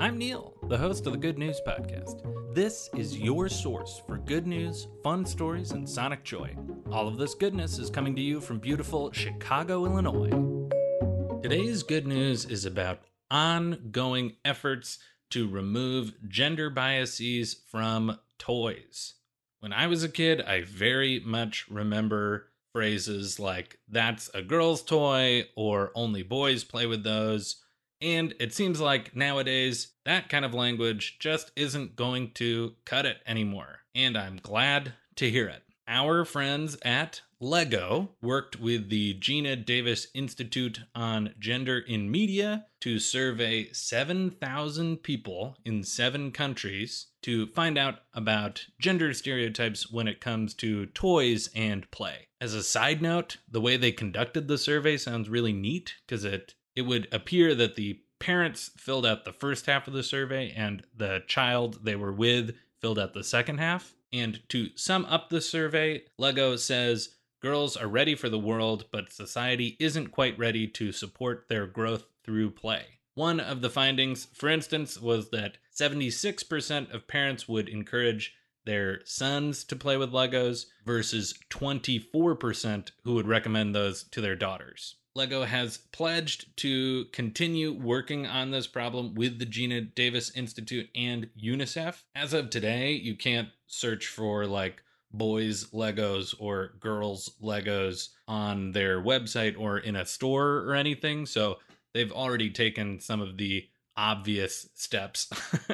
I'm Neil, the host of the Good News Podcast. This is your source for good news, fun stories, and sonic joy. All of this goodness is coming to you from beautiful Chicago, Illinois. Today's good news is about ongoing efforts to remove gender biases from toys. When I was a kid, I very much remember phrases like, that's a girl's toy, or only boys play with those. And it seems like nowadays that kind of language just isn't going to cut it anymore. And I'm glad to hear it. Our friends at Lego worked with the Geena Davis Institute on Gender in Media to survey 7,000 people in seven countries to find out about gender stereotypes when it comes to toys and play. As a side note, the way they conducted the survey sounds really neat because it it would appear that the parents filled out the first half of the survey and the child they were with filled out the second half. And to sum up the survey, Lego says girls are ready for the world, but society isn't quite ready to support their growth through play. One of the findings, for instance, was that 76% of parents would encourage their sons to play with Legos versus 24% who would recommend those to their daughters. Lego has pledged to continue working on this problem with the Geena Davis Institute and UNICEF. As of today, you can't search for like boys Legos or girls Legos on their website or in a store or anything. So they've already taken some of the obvious steps,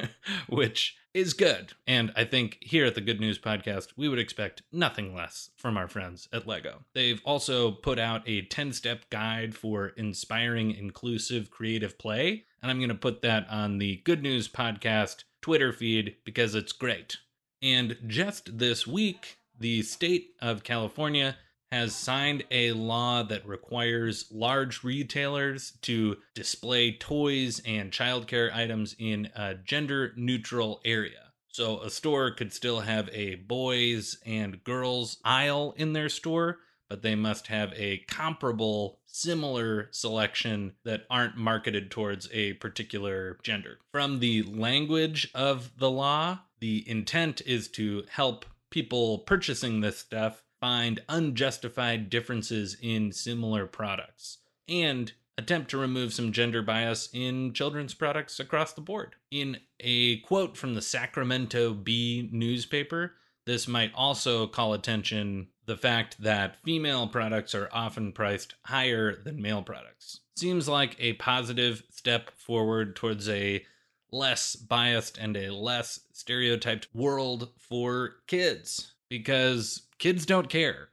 which is good. And I think here at the Good News Podcast, we would expect nothing less from our friends at LEGO. They've also put out a 10 step guide for inspiring, inclusive, creative play. And I'm going to put that on the Good News Podcast Twitter feed because it's great. And just this week, the state of California has signed a law that requires large retailers to display toys and childcare items in a gender neutral area. So a store could still have a boys and girls aisle in their store, but they must have a comparable, similar selection that aren't marketed towards a particular gender. From the language of the law, the intent is to help people purchasing this stuff find unjustified differences in similar products and attempt to remove some gender bias in children's products across the board. In a quote from the Sacramento Bee newspaper, this might also call attention the fact that female products are often priced higher than male products. Seems like a positive step forward towards a less biased and a less stereotyped world for kids because kids don't care.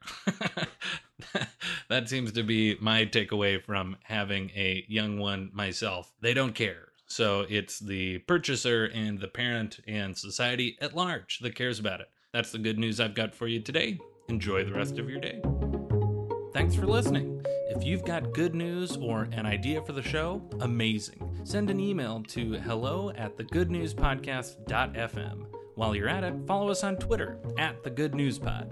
that seems to be my takeaway from having a young one myself. They don't care. So it's the purchaser and the parent and society at large that cares about it. That's the good news I've got for you today. Enjoy the rest of your day. Thanks for listening. If you've got good news or an idea for the show, amazing. Send an email to hello at thegoodnewspodcast.fm. While you're at it, follow us on Twitter at The Good News Pod.